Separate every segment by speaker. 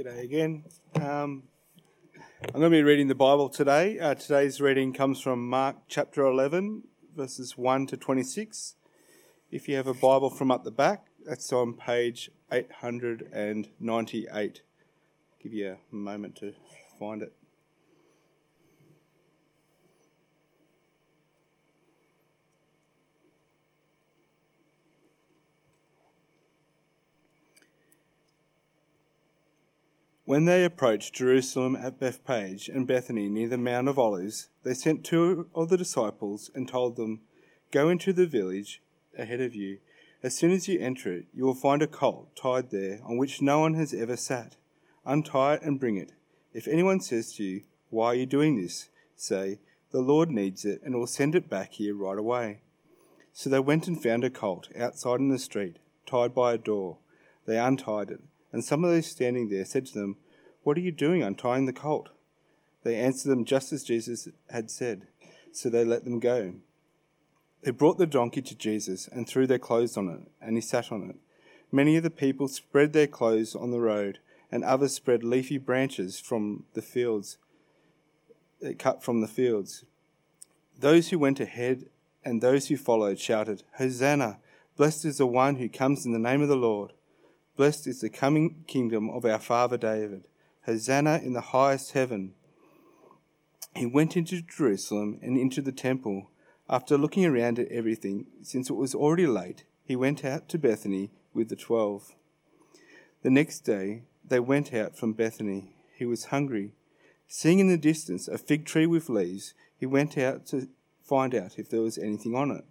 Speaker 1: G'day again. Um, I'm going to be reading the Bible today. Uh, today's reading comes from Mark chapter 11, verses 1 to 26. If you have a Bible from up the back, that's on page 898. Give you a moment to find it. When they approached Jerusalem at Bethphage and Bethany near the Mount of Olives, they sent two of the disciples and told them, Go into the village ahead of you. As soon as you enter it, you will find a colt tied there on which no one has ever sat. Untie it and bring it. If anyone says to you, Why are you doing this? say, The Lord needs it and will send it back here right away. So they went and found a colt outside in the street, tied by a door. They untied it and some of those standing there said to them, What are you doing untying the colt? They answered them just as Jesus had said, so they let them go. They brought the donkey to Jesus and threw their clothes on it, and he sat on it. Many of the people spread their clothes on the road, and others spread leafy branches from the fields, uh, cut from the fields. Those who went ahead and those who followed shouted, Hosanna! Blessed is the one who comes in the name of the Lord. Blessed is the coming kingdom of our father David. Hosanna in the highest heaven. He went into Jerusalem and into the temple. After looking around at everything, since it was already late, he went out to Bethany with the twelve. The next day they went out from Bethany. He was hungry. Seeing in the distance a fig tree with leaves, he went out to find out if there was anything on it.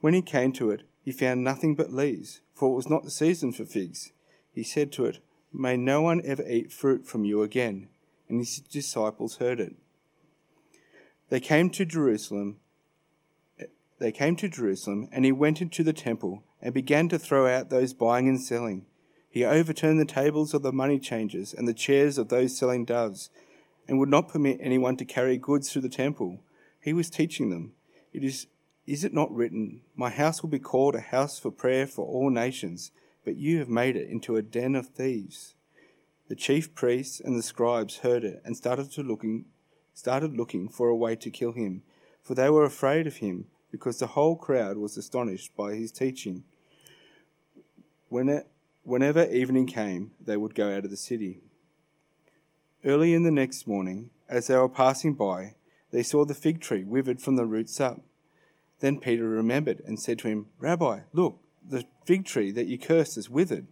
Speaker 1: When he came to it, he found nothing but leaves, for it was not the season for figs. He said to it, May no one ever eat fruit from you again. And his disciples heard it. They came to Jerusalem. They came to Jerusalem, and he went into the temple and began to throw out those buying and selling. He overturned the tables of the money changers and the chairs of those selling doves, and would not permit anyone to carry goods through the temple. He was teaching them, It is is it not written, My house will be called a house for prayer for all nations, but you have made it into a den of thieves? The chief priests and the scribes heard it and started to looking started looking for a way to kill him, for they were afraid of him, because the whole crowd was astonished by his teaching. When it, whenever evening came, they would go out of the city. Early in the next morning, as they were passing by, they saw the fig tree withered from the roots up. Then Peter remembered and said to him, Rabbi, look, the fig tree that you cursed is withered.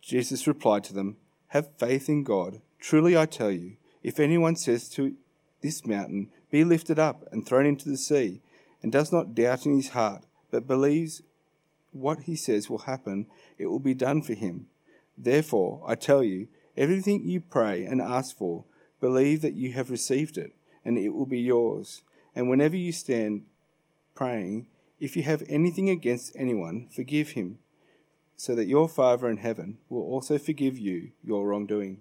Speaker 1: Jesus replied to them, Have faith in God. Truly I tell you, if anyone says to this mountain, Be lifted up and thrown into the sea, and does not doubt in his heart, but believes what he says will happen, it will be done for him. Therefore, I tell you, everything you pray and ask for, believe that you have received it, and it will be yours. And whenever you stand praying, If you have anything against anyone, forgive him, so that your Father in heaven will also forgive you your wrongdoing.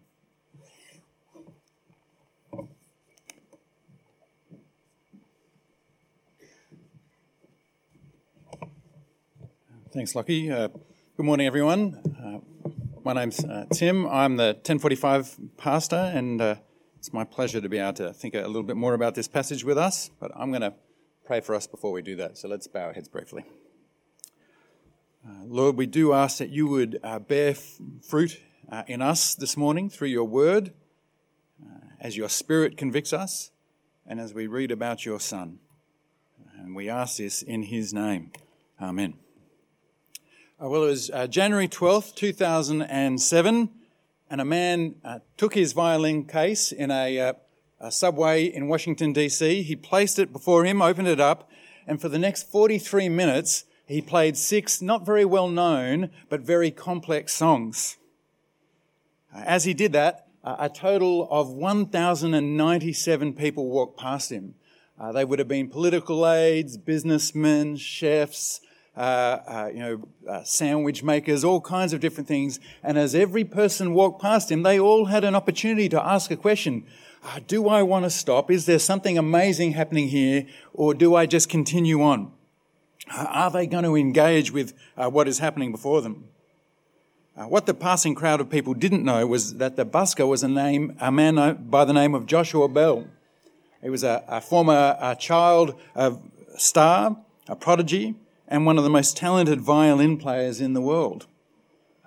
Speaker 2: Thanks, Lockie. Uh, good morning, everyone. Uh, my name's uh, Tim. I'm the 1045 pastor, and uh, it's my pleasure to be able to think a little bit more about this passage with us. But I'm going to pray for us before we do that. So let's bow our heads briefly. Uh, Lord, we do ask that you would uh, bear f- fruit uh, in us this morning through your word, uh, as your spirit convicts us, and as we read about your Son. And we ask this in his name. Amen. Uh, well, it was uh, January 12th, 2007, and a man took his violin case in a a subway in Washington, D.C. He placed it before him, opened it up, and for the next 43 minutes, he played six not very well known, but very complex songs. Uh, as he did that, a total of 1,097 people walked past him. Uh, they would have been political aides, businessmen, chefs, uh, uh, you know, uh, sandwich makers, all kinds of different things. And as every person walked past him, they all had an opportunity to ask a question uh, do I want to stop? Is there something amazing happening here? Or do I just continue on? Uh, are they going to engage with uh, what is happening before them? What the passing crowd of people didn't know was that the busker was a name, a man by the name of Joshua Bell. He was a, a former a child of star, a prodigy, and one of the most talented violin players in the world.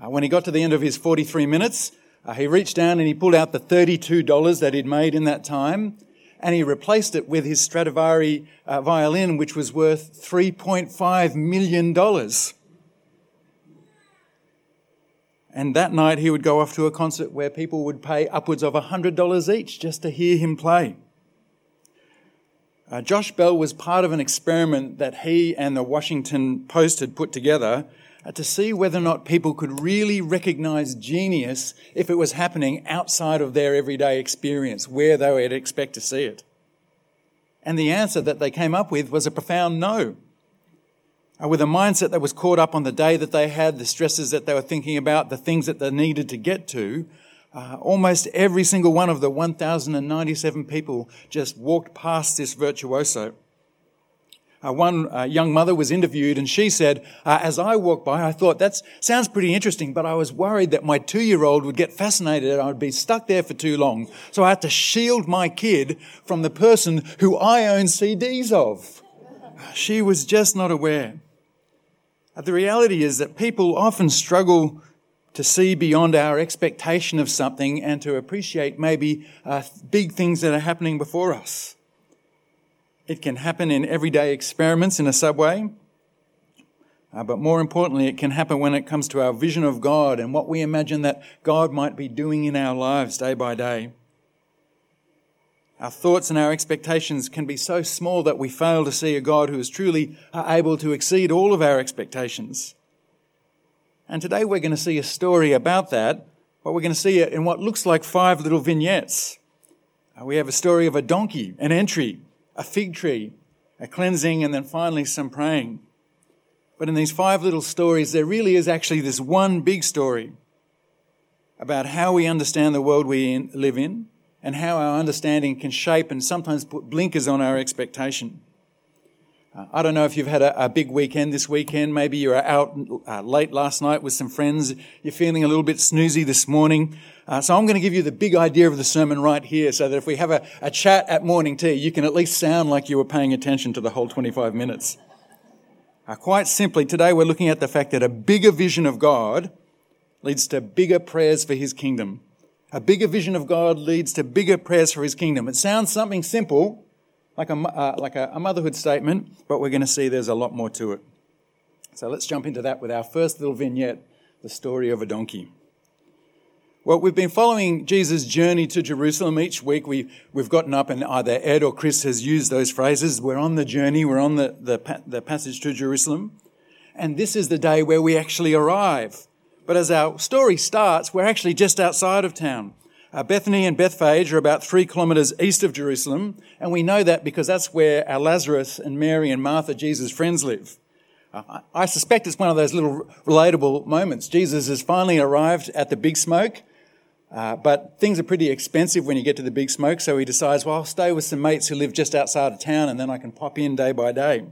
Speaker 2: Uh, when he got to the end of his 43 minutes, uh, he reached down and he pulled out the $32 that he'd made in that time, and he replaced it with his Stradivari uh, violin, which was worth $3.5 million. And that night he would go off to a concert where people would pay upwards of $100 each just to hear him play. Uh, Josh Bell was part of an experiment that he and the Washington Post had put together uh, to see whether or not people could really recognize genius if it was happening outside of their everyday experience, where they would expect to see it. And the answer that they came up with was a profound no. Uh, with a mindset that was caught up on the day that they had, the stresses that they were thinking about, the things that they needed to get to, uh, almost every single one of the 1,097 people just walked past this virtuoso. Uh, one uh, young mother was interviewed and she said, uh, as I walked by, I thought that sounds pretty interesting, but I was worried that my two year old would get fascinated and I would be stuck there for too long. So I had to shield my kid from the person who I own CDs of. She was just not aware. Uh, the reality is that people often struggle to see beyond our expectation of something and to appreciate maybe uh, big things that are happening before us. It can happen in everyday experiments in a subway, uh, but more importantly, it can happen when it comes to our vision of God and what we imagine that God might be doing in our lives day by day. Our thoughts and our expectations can be so small that we fail to see a God who is truly able to exceed all of our expectations. And today we're going to see a story about that, but we're going to see it in what looks like five little vignettes. Uh, we have a story of a donkey, an entry, a fig tree, a cleansing, and then finally some praying. But in these five little stories, there really is actually this one big story about how we understand the world we live in and how our understanding can shape and sometimes put blinkers on our expectation. I don't know if you've had a, a, big weekend this weekend. Maybe you were out uh, late last night with some friends. You're feeling a little bit snoozy this morning. Uh, so I'm going to give you the big idea of the sermon right here so that if we have a, a chat at morning tea, you can at least sound like you were paying attention to the whole 25 minutes. Uh, quite simply, today we're looking at the fact that a bigger vision of God leads to bigger prayers for his kingdom. A bigger vision of God leads to bigger prayers for his kingdom. It sounds something simple, like a, uh, like a, a motherhood statement, but we're going to see there's a lot more to it. So let's jump into that with our first little vignette the story of a donkey. Well, we've been following Jesus' journey to Jerusalem each week. We, we've gotten up, and either Ed or Chris has used those phrases. We're on the journey, we're on the, the, the passage to Jerusalem. And this is the day where we actually arrive. But as our story starts, we're actually just outside of town. Uh, Bethany and Bethphage are about three kilometres east of Jerusalem, and we know that because that's where our Lazarus and Mary and Martha, Jesus' friends, live. Uh, I suspect it's one of those little relatable moments. Jesus has finally arrived at the big smoke, uh, but things are pretty expensive when you get to the big smoke, so he decides, well, I'll stay with some mates who live just outside of town, and then I can pop in day by day.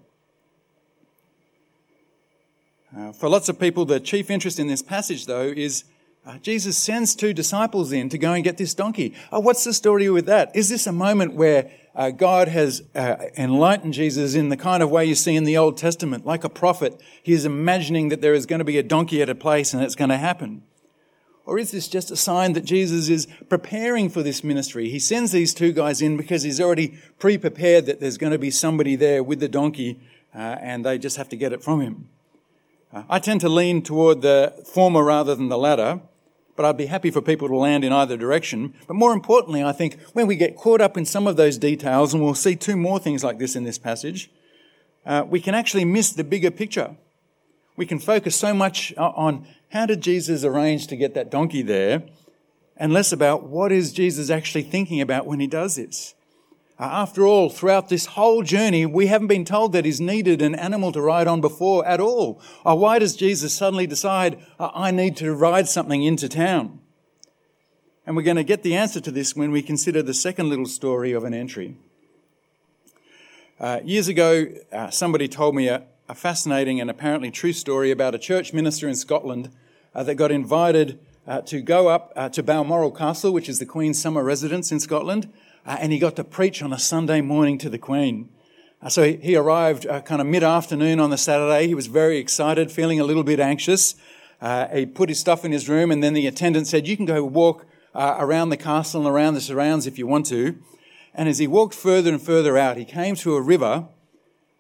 Speaker 2: Uh, for lots of people, the chief interest in this passage, though, is uh, Jesus sends two disciples in to go and get this donkey. Oh, what's the story with that? Is this a moment where uh, God has uh, enlightened Jesus in the kind of way you see in the Old Testament, like a prophet? He is imagining that there is going to be a donkey at a place and it's going to happen. Or is this just a sign that Jesus is preparing for this ministry? He sends these two guys in because he's already pre prepared that there's going to be somebody there with the donkey uh, and they just have to get it from him. Uh, I tend to lean toward the former rather than the latter, but I'd be happy for people to land in either direction. But more importantly, I think when we get caught up in some of those details, and we'll see two more things like this in this passage, uh, we can actually miss the bigger picture. We can focus so much on how did Jesus arrange to get that donkey there, and less about what is Jesus actually thinking about when he does this. Uh, after all, throughout this whole journey, we haven't been told that he's needed an animal to ride on before at all. Uh, why does Jesus suddenly decide, uh, I need to ride something into town? And we're going to get the answer to this when we consider the second little story of an entry. Uh, years ago, uh, somebody told me a, a, fascinating and apparently true story about a church minister in Scotland uh, that got invited to go up to Balmoral Castle, which is the Queen's summer residence in Scotland, uh, and he got to preach on a Sunday morning to the Queen. Uh, so he, he arrived uh, kind of mid afternoon on the Saturday. He was very excited, feeling a little bit anxious. he put his stuff in his room, and then the attendant said, You can go walk around the castle and around the surrounds if you want to. And as he walked further and further out, he came to a river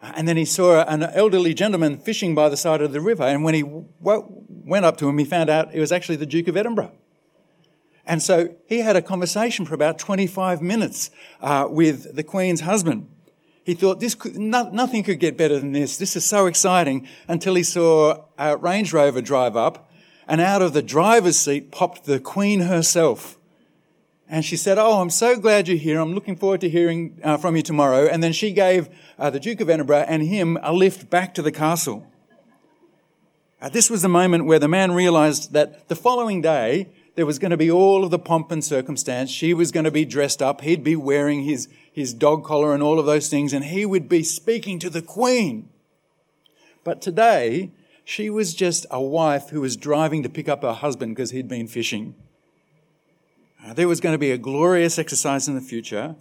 Speaker 2: and then he saw an elderly gentleman fishing by the side of the river. And when he went up to him, he found out it was actually the Duke of Edinburgh. And so he had a conversation for about 25 minutes uh, with the Queen's husband. He thought this could, no, nothing could get better than this. This is so exciting until he saw a Range Rover drive up and out of the driver's seat popped the Queen herself. And she said, Oh, I'm so glad you're here. I'm looking forward to hearing uh, from you tomorrow. And then she gave uh, the Duke of Edinburgh and him a lift back to the castle. Uh, this was the moment where the man realized that the following day there was going to be all of the pomp and circumstance. She was going to be dressed up. He'd be wearing his, his dog collar and all of those things, and he would be speaking to the Queen. But today, she was just a wife who was driving to pick up her husband because he'd been fishing. Uh, there was going to be a glorious exercise in the future,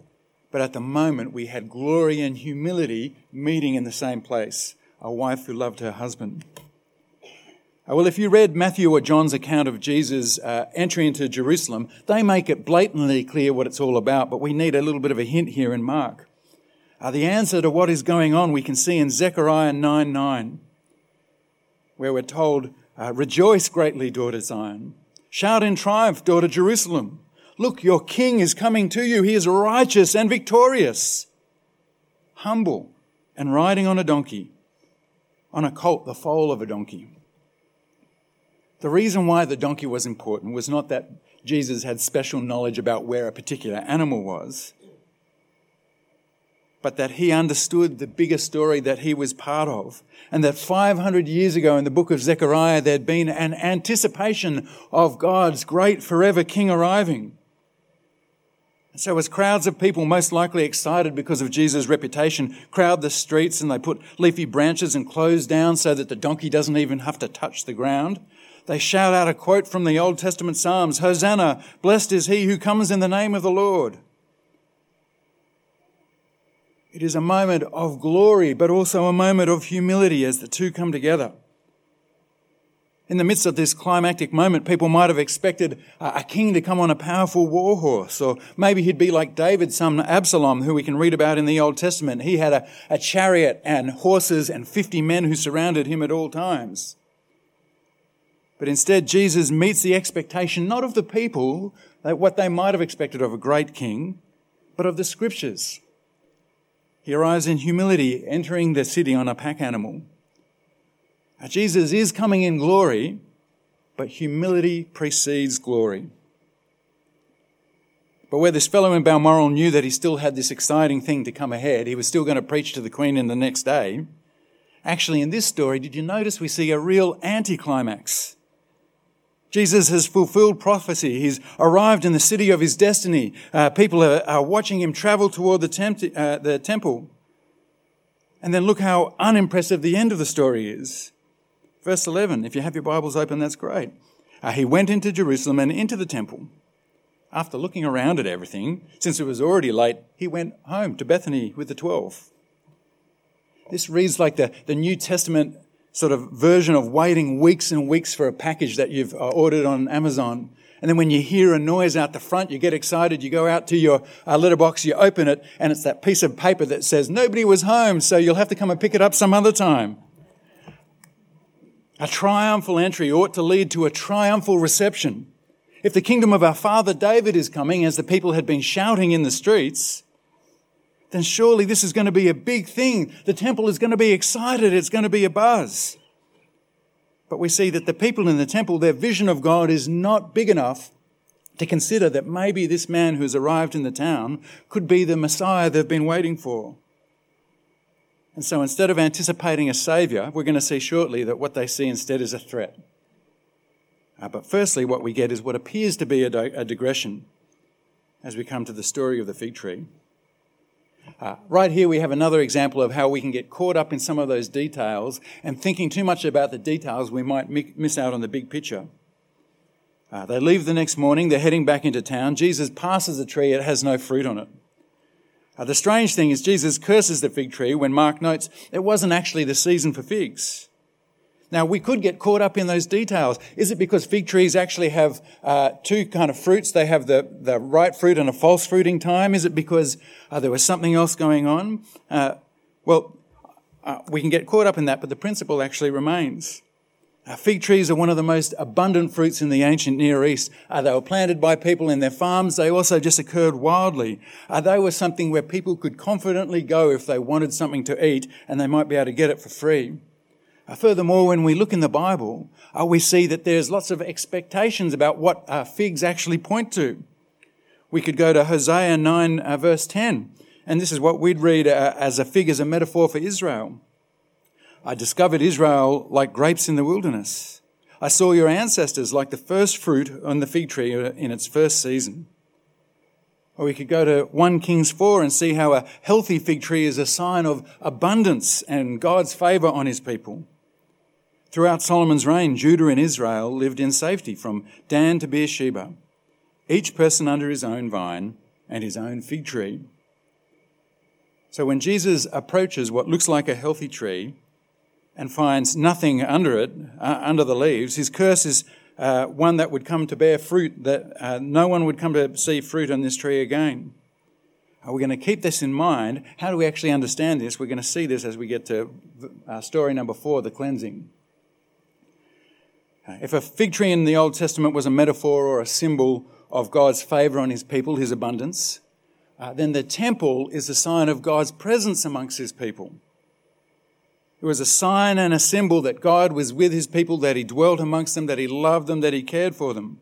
Speaker 2: but at the moment we had glory and humility meeting in the same place. A wife who loved her husband. Uh, well, if you read Matthew or John's account of Jesus' uh, entry into Jerusalem, they make it blatantly clear what it's all about, but we need a little bit of a hint here in Mark. Uh, the answer to what is going on we can see in Zechariah 9 9, where we're told, uh, Rejoice greatly, daughter Zion. Shout in triumph, daughter Jerusalem. Look, your king is coming to you. He is righteous and victorious, humble and riding on a donkey, on a colt, the foal of a donkey. The reason why the donkey was important was not that Jesus had special knowledge about where a particular animal was, but that he understood the bigger story that he was part of. And that 500 years ago in the book of Zechariah, there'd been an anticipation of God's great forever king arriving. So, as crowds of people, most likely excited because of Jesus' reputation, crowd the streets and they put leafy branches and clothes down so that the donkey doesn't even have to touch the ground, they shout out a quote from the Old Testament Psalms Hosanna, blessed is he who comes in the name of the Lord. It is a moment of glory, but also a moment of humility as the two come together. In the midst of this climactic moment, people might have expected a king to come on a powerful war horse, or maybe he'd be like David's son Absalom, who we can read about in the Old Testament. He had a, a chariot and horses and 50 men who surrounded him at all times. But instead, Jesus meets the expectation not of the people, what they might have expected of a great king, but of the scriptures. He arrives in humility, entering the city on a pack animal. Now, Jesus is coming in glory, but humility precedes glory. But where this fellow in Balmoral knew that he still had this exciting thing to come ahead, he was still going to preach to the Queen in the next day. Actually, in this story, did you notice we see a real anticlimax? Jesus has fulfilled prophecy. He's arrived in the city of his destiny. Uh, people are, are, watching him travel toward the, uh, the temple. And then look how unimpressive the end of the story is. Verse 11, if you have your Bibles open, that's great. Uh, he went into Jerusalem and into the temple. After looking around at everything, since it was already late, he went home to Bethany with the twelve. This reads like the, the New Testament sort of version of waiting weeks and weeks for a package that you've uh, ordered on Amazon. And then when you hear a noise out the front, you get excited, you go out to your uh, letterbox, you open it, and it's that piece of paper that says, Nobody was home, so you'll have to come and pick it up some other time. A triumphal entry ought to lead to a triumphal reception. If the kingdom of our father David is coming, as the people had been shouting in the streets, then surely this is going to be a big thing. The temple is going to be excited. It's going to be a buzz. But we see that the people in the temple, their vision of God is not big enough to consider that maybe this man who's arrived in the town could be the Messiah they've been waiting for. And so instead of anticipating a savior, we're going to see shortly that what they see instead is a threat. Uh, but firstly, what we get is what appears to be a, di- a, digression as we come to the story of the fig tree. Uh, right here, we have another example of how we can get caught up in some of those details and thinking too much about the details, we might mi- miss out on the big picture. Uh, they leave the next morning, they're heading back into town. Jesus passes a tree, it has no fruit on it. Uh, the strange thing is, Jesus curses the fig tree when Mark notes it wasn't actually the season for figs. Now, we could get caught up in those details. Is it because fig trees actually have uh, two kind of fruits? They have the, the right fruit and a false fruiting time? Is it because uh, there was something else going on? Uh, well, uh, we can get caught up in that, but the principle actually remains. Uh, fig trees are one of the most abundant fruits in the ancient Near East. Uh, they were planted by people in their farms. They also just occurred wildly. Uh, they were something where people could confidently go if they wanted something to eat and they might be able to get it for free. Uh, furthermore, when we look in the Bible, uh, we see that there's lots of expectations about what uh, figs actually point to. We could go to Hosea 9 verse 10, and this is what we'd read as a fig as a metaphor for Israel. I discovered Israel like grapes in the wilderness. I saw your ancestors like the first fruit on the fig tree in its first season. Or we could go to 1 Kings 4 and see how a healthy fig tree is a sign of abundance and God's favor on his people. Throughout Solomon's reign, Judah and Israel lived in safety from Dan to Beersheba, each person under his own vine and his own fig tree. So when Jesus approaches what looks like a healthy tree, and finds nothing under it, uh, under the leaves, his curse is uh, one that would come to bear fruit, that uh, no one would come to see fruit on this tree again. Are we going to keep this in mind? How do we actually understand this? We're going to see this as we get to uh, story number four, the cleansing. If a fig tree in the Old Testament was a metaphor or a symbol of God's favor on his people, his abundance, uh, then the temple is a sign of God's presence amongst his people. It was a sign and a symbol that God was with his people, that he dwelt amongst them, that he loved them, that he cared for them.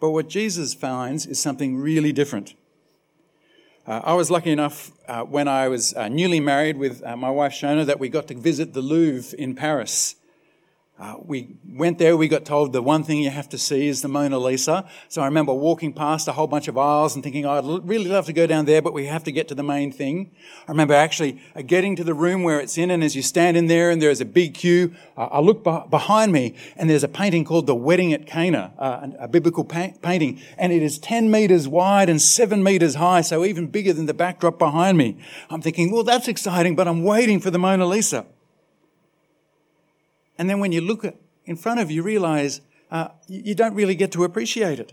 Speaker 2: But what Jesus finds is something really different. Uh, I was lucky enough uh, when I was uh, newly married with uh, my wife Shona that we got to visit the Louvre in Paris. Uh, we went there, we got told the one thing you have to see is the Mona Lisa. So I remember walking past a whole bunch of aisles and thinking, oh, I'd really love to go down there, but we have to get to the main thing. I remember actually uh, getting to the room where it's in, and as you stand in there and there's a big queue, uh, I look behind me and there's a painting called The Wedding at Cana, uh, a biblical pa- painting, and it is 10 meters wide and 7 meters high, so even bigger than the backdrop behind me. I'm thinking, well, that's exciting, but I'm waiting for the Mona Lisa. And then when you look in front of you, you realize uh, you don't really get to appreciate it.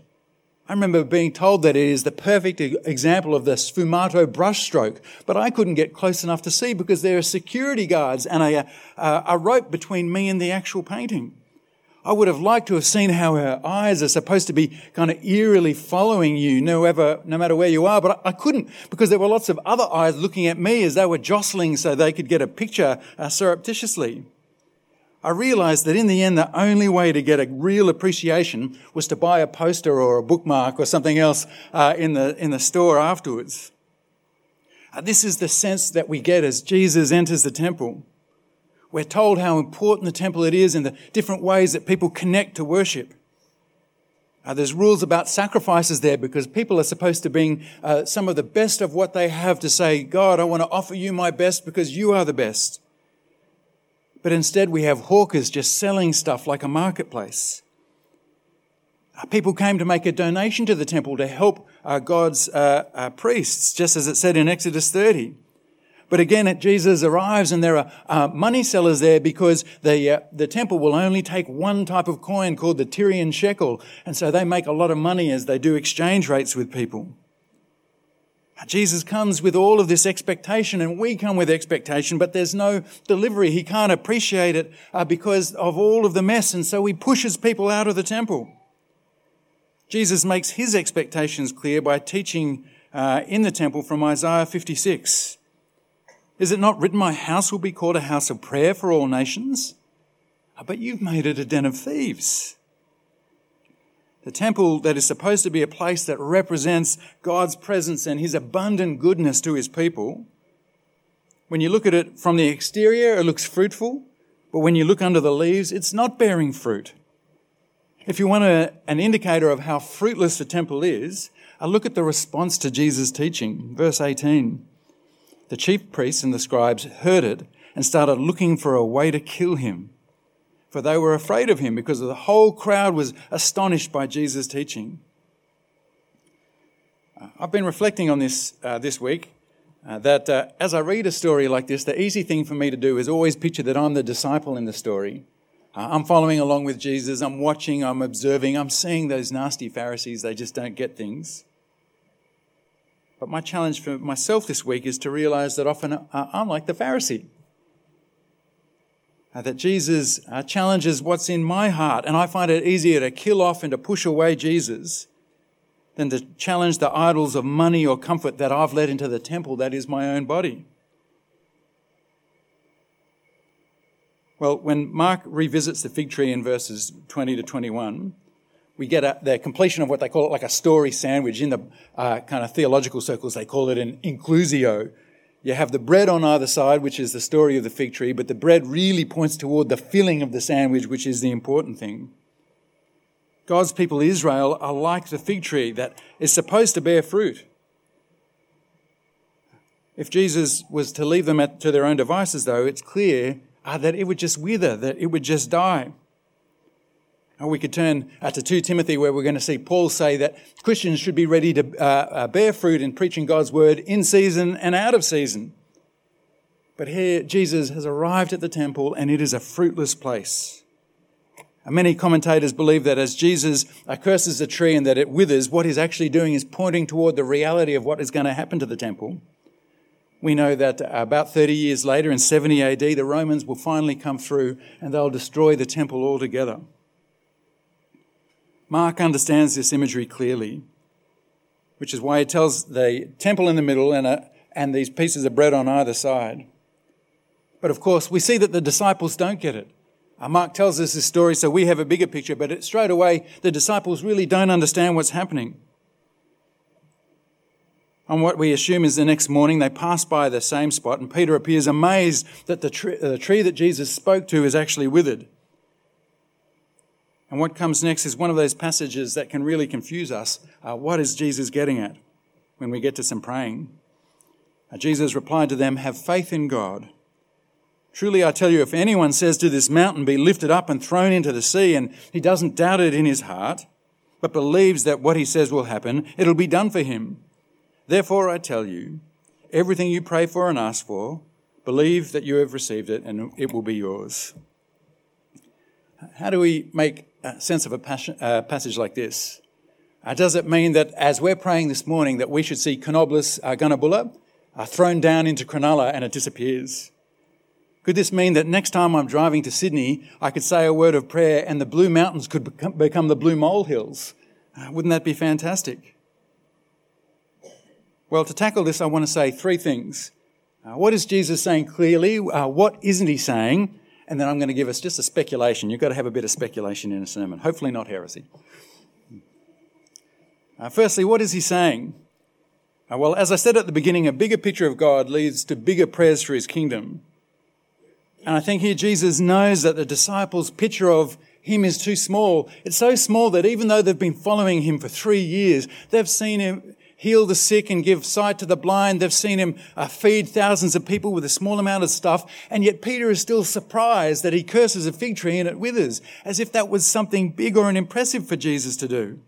Speaker 2: I remember being told that it is the perfect example of the sfumato brushstroke, but I couldn't get close enough to see because there are security guards and a, a, a rope between me and the actual painting. I would have liked to have seen how her eyes are supposed to be kind of eerily following you, no, ever, no matter where you are, but I couldn't because there were lots of other eyes looking at me as they were jostling so they could get a picture uh, surreptitiously. I realized that in the end, the only way to get a real appreciation was to buy a poster or a bookmark or something else uh, in, the, in the store afterwards. Uh, this is the sense that we get as Jesus enters the temple. We're told how important the temple it is and the different ways that people connect to worship. Uh, there's rules about sacrifices there because people are supposed to bring uh, some of the best of what they have to say, God, I want to offer you my best because you are the best. But instead, we have hawkers just selling stuff like a marketplace. Uh, people came to make a donation to the temple to help uh, God's uh, uh, priests, just as it said in Exodus 30. But again, Jesus arrives and there are uh, money sellers there because the, uh, the temple will only take one type of coin called the Tyrian shekel. And so they make a lot of money as they do exchange rates with people. Jesus comes with all of this expectation, and we come with expectation, but there's no delivery. He can't appreciate it uh, because of all of the mess, and so he pushes people out of the temple. Jesus makes his expectations clear by teaching uh, in the temple from Isaiah 56. Is it not written, My house will be called a house of prayer for all nations? But you've made it a den of thieves. The temple that is supposed to be a place that represents God's presence and his abundant goodness to his people. When you look at it from the exterior, it looks fruitful, but when you look under the leaves, it's not bearing fruit. If you want a, an indicator of how fruitless the temple is, a look at the response to Jesus' teaching. Verse 18. The chief priests and the scribes heard it and started looking for a way to kill him for they were afraid of him because the whole crowd was astonished by Jesus' teaching. Uh, I've been reflecting on this uh, this week. Uh, that uh, as I read a story like this, the easy thing for me to do is always picture that I'm the disciple in the story. Uh, I'm following along with Jesus. I'm watching. I'm observing. I'm seeing those nasty Pharisees. They just don't get things. But my challenge for myself this week is to realize that often uh, I'm like the Pharisee. Uh, that Jesus uh, challenges what's in my heart, and I find it easier to kill off and to push away Jesus than to challenge the idols of money or comfort that I've led into the temple that is my own body. Well, when Mark revisits the fig tree in verses 20 to 21, we get a, the completion of what they call it like a story sandwich. In the uh, kind of theological circles, they call it an inclusio. You have the bread on either side, which is the story of the fig tree, but the bread really points toward the filling of the sandwich, which is the important thing. God's people, Israel, are like the fig tree that is supposed to bear fruit. If Jesus was to leave them at, to their own devices, though, it's clear uh, that it would just wither, that it would just die. Or we could turn uh, to 2 Timothy, where we're going to see Paul say that Christians should be ready to uh, uh, bear fruit in preaching God's word in season and out of season. But here, Jesus has arrived at the temple, and it is a fruitless place. And Many commentators believe that as Jesus curses the tree and that it withers, what he's actually doing is pointing toward the reality of what is going to happen to the temple. We know that about 30 years later, in 70 AD, the Romans will finally come through and they'll destroy the temple altogether. Mark understands this imagery clearly, which is why he tells the temple in the middle and, a, and these pieces of bread on either side. But of course, we see that the disciples don't get it. Uh, Mark tells us this story so we have a bigger picture, but it, straight away, the disciples really don't understand what's happening. On what we assume is the next morning, they pass by the same spot, and Peter appears amazed that the, tree, the tree that Jesus spoke to is actually withered. And what comes next is one of those passages that can really confuse us. Uh, what is Jesus getting at when we get to some praying? Uh, Jesus replied to them, Have faith in God. Truly, I tell you, if anyone says to this mountain, Be lifted up and thrown into the sea, and he doesn't doubt it in his heart, but believes that what he says will happen, it'll be done for him. Therefore, I tell you, everything you pray for and ask for, believe that you have received it, and it will be yours. How do we make sense of a passage like this? Uh, does it mean that as we're praying this morning that we should see Canobolas uh, Gunnabulla uh, thrown down into Cronulla and it disappears? Could this mean that next time I'm driving to Sydney, I could say a word of prayer and the Blue Mountains could become the Blue Molehills? Uh, wouldn't that be fantastic? Well, to tackle this, I want to say three things. Uh, what is Jesus saying clearly? Uh, what isn't he saying? And then I'm going to give us just a speculation. You've got to have a bit of speculation in a sermon, hopefully not heresy. Uh, firstly, what is he saying? Uh, well, as I said at the beginning, a bigger picture of God leads to bigger prayers for his kingdom. And I think here Jesus knows that the disciples' picture of him is too small. It's so small that even though they've been following him for three years, they've seen him heal the sick and give sight to the blind. They've seen him uh, feed thousands of people with a small amount of stuff. And yet Peter is still surprised that he curses a fig tree and it withers, as if that was something big or an impressive for Jesus to do.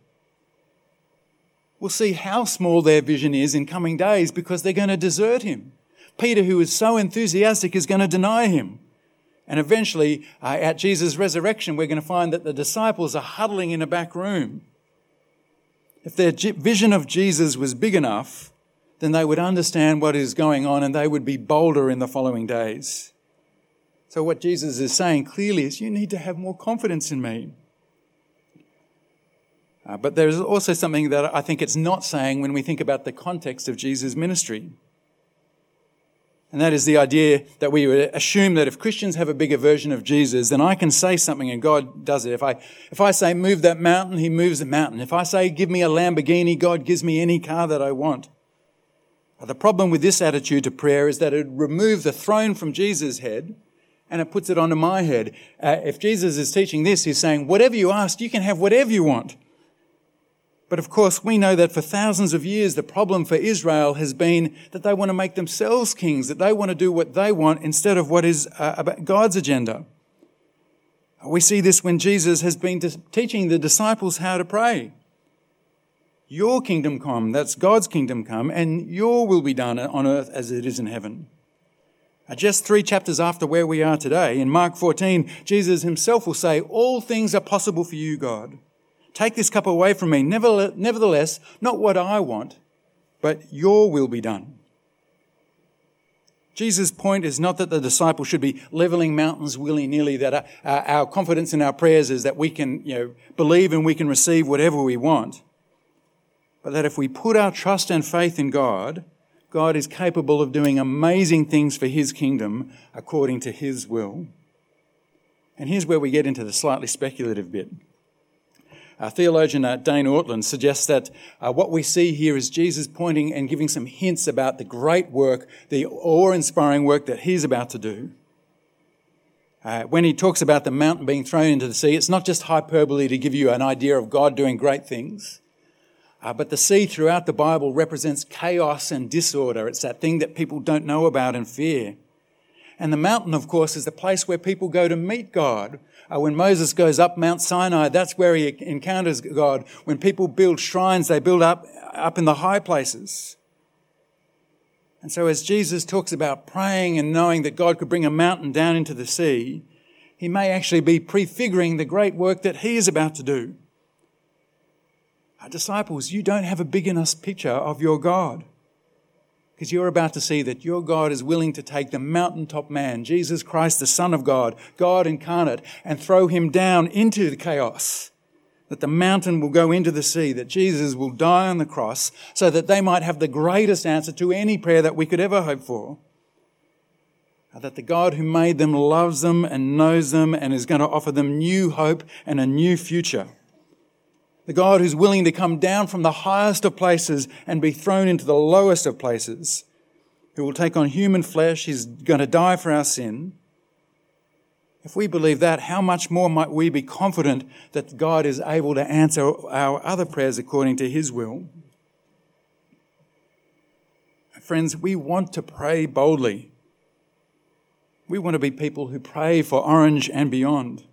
Speaker 2: We'll see how small their vision is in coming days because they're going to desert him. Peter, who is so enthusiastic, is going to deny him. And eventually, uh, at Jesus' resurrection, we're going to find that the disciples are huddling in a back room. If their vision of Jesus was big enough, then they would understand what is going on and they would be bolder in the following days. So, what Jesus is saying clearly is, you need to have more confidence in me. Uh, but there's also something that I think it's not saying when we think about the context of Jesus' ministry. And that is the idea that we would assume that if Christians have a bigger version of Jesus, then I can say something and God does it. If I, if I say move that mountain, He moves the mountain. If I say give me a Lamborghini, God gives me any car that I want. But the problem with this attitude to prayer is that it removes the throne from Jesus' head and it puts it onto my head. Uh, if Jesus is teaching this, He's saying, whatever you ask, you can have whatever you want. But of course, we know that for thousands of years, the problem for Israel has been that they want to make themselves kings, that they want to do what they want instead of what is uh, God's agenda. We see this when Jesus has been teaching the disciples how to pray. Your kingdom come, that's God's kingdom come, and your will be done on earth as it is in heaven. Just three chapters after where we are today, in Mark 14, Jesus himself will say, All things are possible for you, God. Take this cup away from me. Nevertheless, not what I want, but your will be done. Jesus' point is not that the disciples should be leveling mountains willy nilly, that our, our confidence in our prayers is that we can you know, believe and we can receive whatever we want. But that if we put our trust and faith in God, God is capable of doing amazing things for His kingdom according to His will. And here's where we get into the slightly speculative bit. Our theologian uh, Dane Ortlund suggests that uh, what we see here is Jesus pointing and giving some hints about the great work, the awe inspiring work that he's about to do. Uh, when he talks about the mountain being thrown into the sea, it's not just hyperbole to give you an idea of God doing great things. Uh, but the sea throughout the Bible represents chaos and disorder. It's that thing that people don't know about and fear. And the mountain, of course, is the place where people go to meet God, uh, when Moses goes up Mount Sinai, that's where he encounters God. When people build shrines, they build up, up in the high places. And so, as Jesus talks about praying and knowing that God could bring a mountain down into the sea, he may actually be prefiguring the great work that he is about to do. Our disciples, you don't have a big enough picture of your God because you're about to see that your God is willing to take the mountaintop man, Jesus Christ, the Son of God, God incarnate, and throw him down into the chaos. That the mountain will go into the sea, that Jesus will die on the cross, so that they might have the greatest answer to any prayer that we could ever hope for. That the God who made them loves them and knows them and is going to offer them new hope and a new future the God who's willing to come down from the highest of places and be thrown into the lowest of places, who will take on human flesh, he's going to die for our sin. If we believe that, how much more might we be confident that God is able to answer our other prayers according to his will? Friends, we want to pray boldly. We want to be people who pray for Orange and beyond.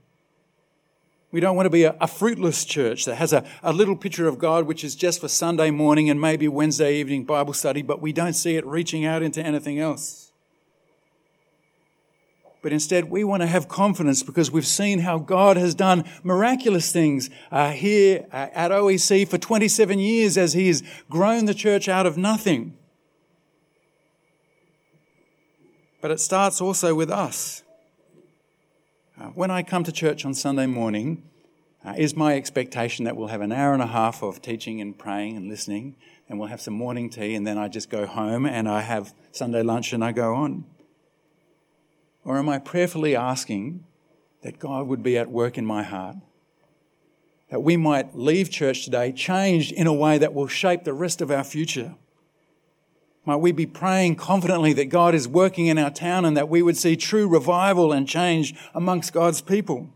Speaker 2: We don't want to be a, a fruitless church that has a, a little picture of God which is just for Sunday morning and maybe Wednesday evening Bible study, but we don't see it reaching out into anything else. But instead, we want to have confidence because we've seen how God has done miraculous things uh, here uh, at OEC for 27 years as He has grown the church out of nothing. But it starts also with us. Uh, when I come to church on Sunday morning, uh, is my expectation that we'll have an hour and a half of teaching and praying and listening, and we'll have some morning tea, and then I just go home and I have Sunday lunch and I go on? Or am I prayerfully asking that God would be at work in my heart? That we might leave church today changed in a way that will shape the rest of our future? Might we be praying confidently that God is working in our town and that we would see true revival and change amongst God's people?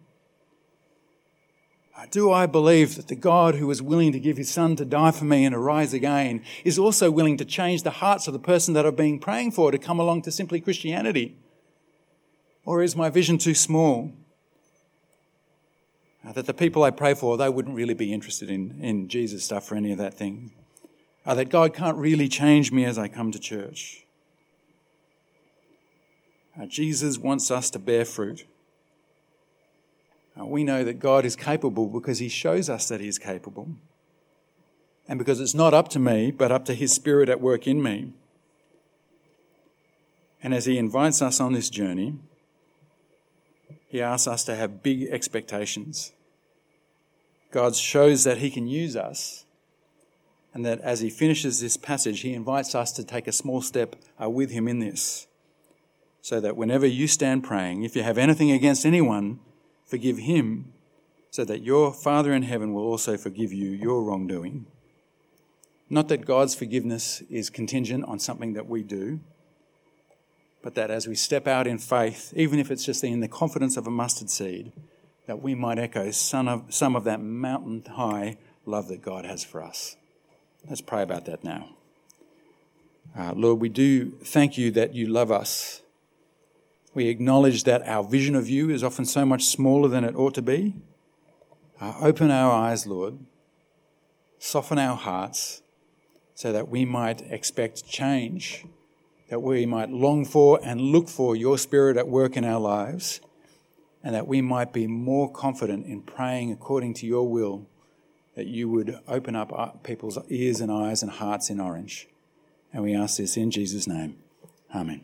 Speaker 2: Uh, do I believe that the God who was willing to give his son to die for me and arise again is also willing to change the hearts of the person that I've been praying for to come along to simply Christianity? Or is my vision too small? Uh, that the people I pray for, they wouldn't really be interested in, in Jesus stuff or any of that thing uh, that God can't really change me as I come to church. Uh, Jesus wants us to bear fruit. Uh, we know that God is capable because He shows us that He is capable. And because it's not up to me, but up to His Spirit at work in me. And as He invites us on this journey, He asks us to have big expectations. God shows that He can use us and that as he finishes this passage, he invites us to take a small step uh, with him in this. So that whenever you stand praying, if you have anything against anyone, forgive him, so that your Father in heaven will also forgive you your wrongdoing. Not that God's forgiveness is contingent on something that we do, but that as we step out in faith, even if it's just in the confidence of a mustard seed, that we might echo some of, some of that mountain high love that God has for us. Let's pray about that now. Uh, Lord, we do thank you that you love us. We acknowledge that our vision of you is often so much smaller than it ought to be. Uh, open our eyes, Lord. Soften our hearts so that we might expect change, that we might long for and look for your Spirit at work in our lives, and that we might be more confident in praying according to your will, that you would open up uh, people's ears and eyes and hearts in orange. And we ask this in Jesus' name. Amen.